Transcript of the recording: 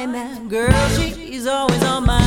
find. That girl, she's always on my